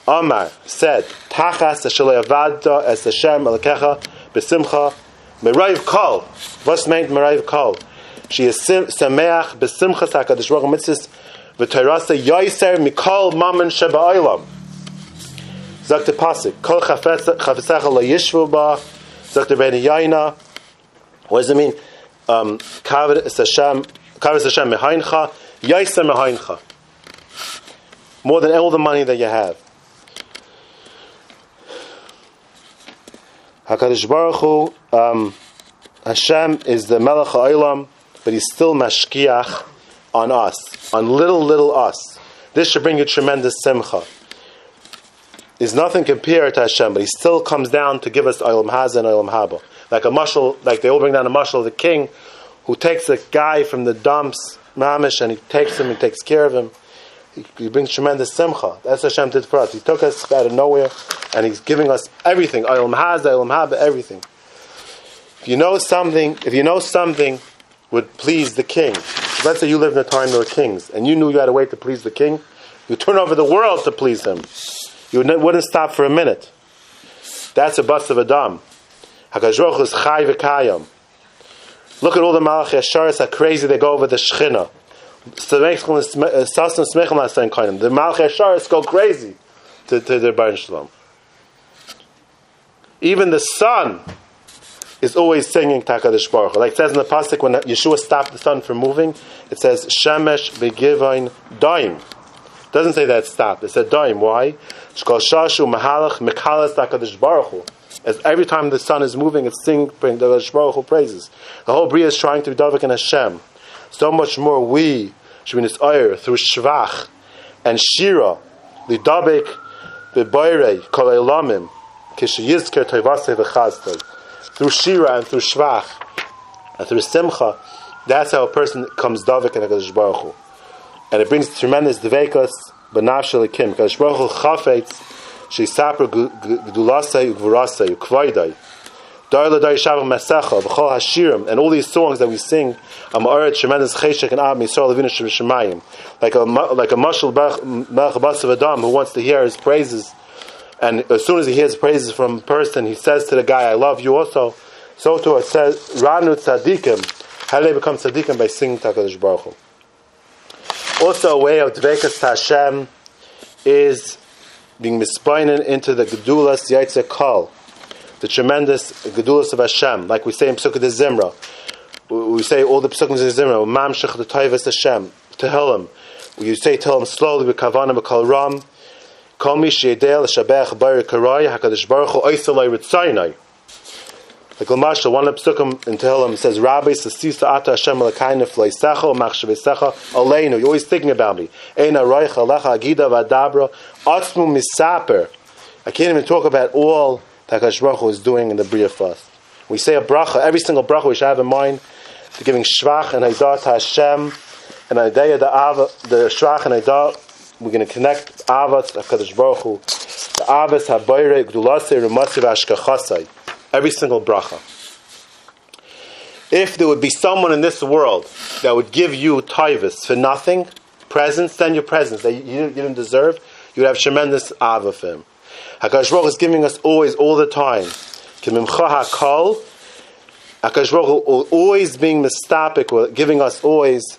Omar said, Tachas avadda es Hashem alakecha besimcha merayv kol. What's meant merayv kol? She is sameach besimcha HaKadosh Baruch mitzvahs v'toirasa yoiser mikol mamen sheba oilam. Zakt pasik, kol chafetzecha lo yishvu ba Sagt der Yaina. What does it mean? Um, Kavod es Hashem, Kavod es Hashem meheincha, Yaisa meheincha. More than all the money that you have. HaKadosh Baruch Hu, um, Hashem is the Melech HaOlam, but He's still mashkiach on us, on little, little us. This should bring you tremendous simcha is nothing compared to Hashem, but he still comes down to give us Olam Haza and Olam Haba. Like a mushal, like they all bring down a mushal of the king who takes a guy from the dumps, mamish, and he takes him, he takes care of him. He, he brings tremendous simcha. That's what Hashem did for us. He took us out of nowhere, and he's giving us everything. Olam Haza, Olam Haba, everything. If you know something, if you know something would please the king, let's say you live in a time there were kings, and you knew you had to wait to please the king, you turn over the world to please him. You wouldn't stop for a minute. That's a bust of a dam. Hakadosh is chai v'kayam. Look at all the Malachi Asharis, how crazy they go over the Shechina. Uh, the Malachi Asharis go crazy to, to the Baruch Shalom. Even the sun is always singing Takadish Baruch Like it says in the pasuk when Yeshua stopped the sun from moving, it says Shemesh begivain daim. Doesn't say that it stopped. It said daim. Why? Shkol mahalach mekalas baruch hu. As every time the sun is moving, it's singing the Baruch Hu praises. The whole Bria is trying to be Davik and Hashem. So much more we should be Nisayr through Shvach and Shira, the Dabik, the Boire, Kol Elamim, Kishayizker Toivase V'chazdoi. Through Shira and through Shvach and through Simcha, that's how a person comes Davik and HaKadosh Baruch Hu. And it brings tremendous Dvekas b'nafshel kim. Kadosh Baruch Hu chafetz sheisapr gdulasei ugvurasei ukvaydai. Dar l'dar yishav mesecha v'chol hashirim and all these songs that we sing am aret tremendous cheshek and av misor levina shemayim. Like a like a mashal melech basav adam who wants to hear his praises. And as soon as he hears praises from a person he says to the guy I love you also. So to it says ranu tzadikim. How they become tzadikim by singing Takadish Baruch Hu. Also, a way of Dvekas Hashem is being misplained into the Gedulas Yaitze Kol. the tremendous gedulas of Hashem, like we say in Pesukah de Zimra. We say all the Pesukim of Zimra, Mamshech the Taivas Hashem, Tehillim. You say Tehillim slowly, with Kavana, Kal Ram, Kol Mi Sheyedel, Shabech, Karai, HaKadosh Baruch Hu, Oisalai Ritzainai. Like Lamashal, one of the Pesukim in Tehillim says, Rabbi Sasisa Ata Hashem Elakainif Leisecha, Machshavisecha, Aleinu. You're always thinking about me. Eina Roicha, Alecha, Agida, Vadabra, Atzmu Misaper. I can't even talk about all that Hu is doing in the Bria fast. We say a bracha, every single bracha we should have in mind, giving shvach and haidah to Hashem, and idea the ava, the shvach and haidah, we're going to connect ava to Baruch Hu, the avas habayre gdulase remasiv ashkachasai, every single bracha. If there would be someone in this world that would give you taivas for nothing, presents, send your presents that you, didn't deserve, you would have tremendous ava for him. Hakadosh Baruch is giving us always, all the time. Hakol. Hakadosh Baruch Hu always being mistapik, giving us always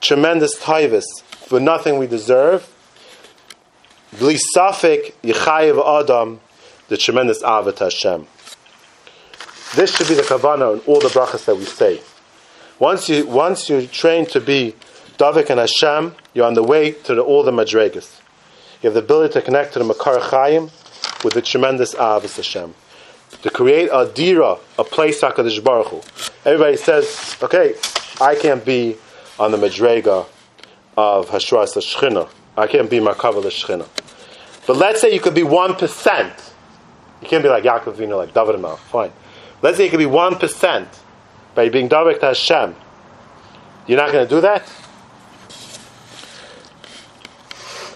tremendous taivas for nothing we deserve. Bli safik yichayev adam, the tremendous avat Hashem. This should be the kavanah in all the brachas that we say. Once you once you train to be Davik and Hashem, you're on the way to the, all the madregas. You have the ability to connect to the Makar Chaim with the tremendous Avos Hashem. To create a dira, a place HaKadosh Baruch Hu. Everybody says, okay, I can't be on the Madrega of Hashras Shechina. I can't be Markava Shechina. But let's say you could be 1%. You can't be like Yaakov Vino, like David Amal. Fine. Let's say it could be 1% by being direct to Hashem. You're not going to do that?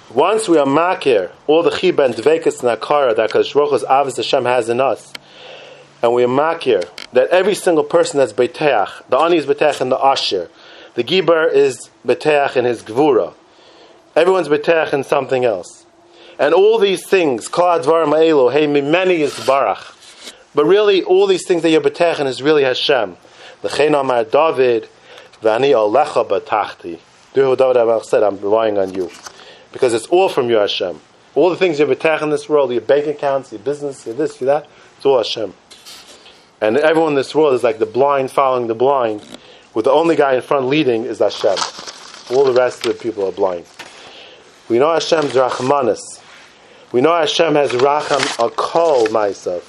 Once we are makir, all the chiba and dvekas and akara that Kadosh Baruch Avos Hashem has in us, and we are makir that every single person that's beteach, the ani is beteach in the asher, the giber is beteach in his gvura, everyone's beteach in something else, and all these things, kol advar ma'elu, hey many is barach, but really all these things that you're beteach in is really Hashem. The chen amar David, v'ani alecha batachti. Do what David said, I'm relying on you because it's all from you, Hashem. All the things you're attack in this world, your bank accounts, your business, your this, your that, it's all Hashem. And everyone in this world is like the blind following the blind, with the only guy in front leading is Hashem. All the rest of the people are blind. We know Hashem's Rachmanis. We know Hashem has Racham Akol Maisav.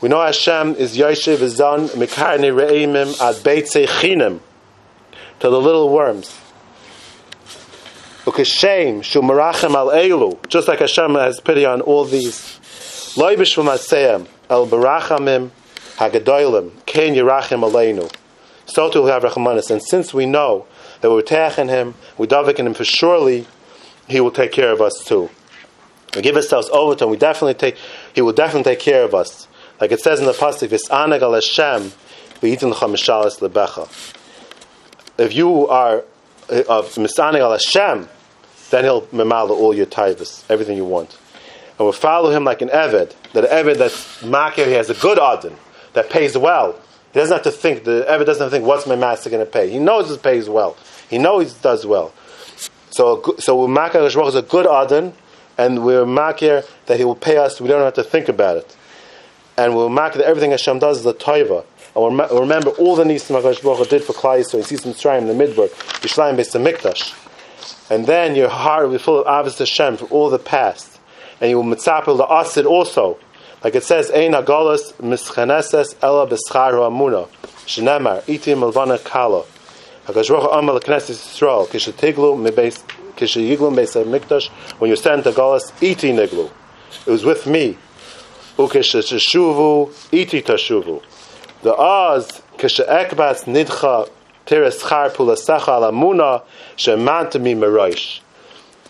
We know Hashem is Yoshev Zan Mikarni Re'imim Ad Beitzei Chinim to the little worms. Ukashem shu marachem al elu, just like Hashem has pity on all these. Loibish v'maseyem el barachamim hagadoilim ken yirachem aleinu. So too we have rachmanis, and since we know that we're taching him, we davik in him for surely he will take care of us too. We give ourselves over to him. We definitely take. He will definitely take care of us, like it says in the pasuk, "V'sanag Hashem v'yitin chamishalis lebecha." If you are uh, of misanig al Hashem, then he'll memala all your taivas, everything you want. And we'll follow him like an Eved, that Eved that's makir, he has a good adin, that pays well. He doesn't have to think, the Eved doesn't have to think, what's my master going to pay? He knows he pays well. He knows he does well. So, so makir is a good adin, and we're makir that he will pay us, we don't have to think about it. And we'll mark that everything Hashem does is a taiva. And we'll remember all the nisim HaKadosh Baruch did for Klai Yisrael. He sees in the Midbar, Yishlayim Beis Mikdash and then your heart will be full of Avos Hashem for all the past, and you will mitzapel the asid also, like it says, Ein agolas mischaneses ela bescharu amuna, shenemar itim melvana kala. Hakadosh Baruch Hu Amal Knesset Yisrael kishetiglu mibeis kisheyiglu beis mikdash when you sent the golas iti niglu. It was with me. Ukesheshuvu iti tashuvu. The oz kisheekbas nidcha Teres Char Pulasecha Alamuna Shemantami Meroish.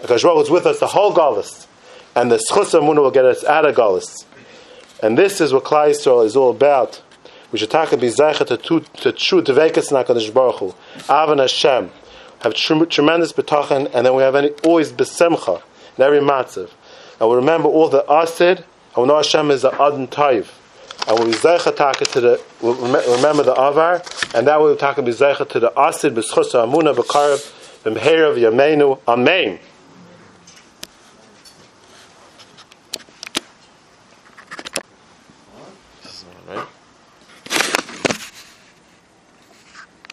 Because Baruch is with us the whole Galus, and the Schus Amuna will get us out of Galus. And this is what Klai Yisrael is all about. We should talk about Zeicha to to true Tevekas Nakadosh Baruch Hu, Avan Hashem, have tremendous betachan, and then we have any, always besemcha in every matzav. And we remember all the asid, and we know Hashem is the adon taiv. And we zeicha taka to the, remember the avar, and that way we taka be zeicha to the asid b'schusa amuna b'karav b'mherav yameinu amen.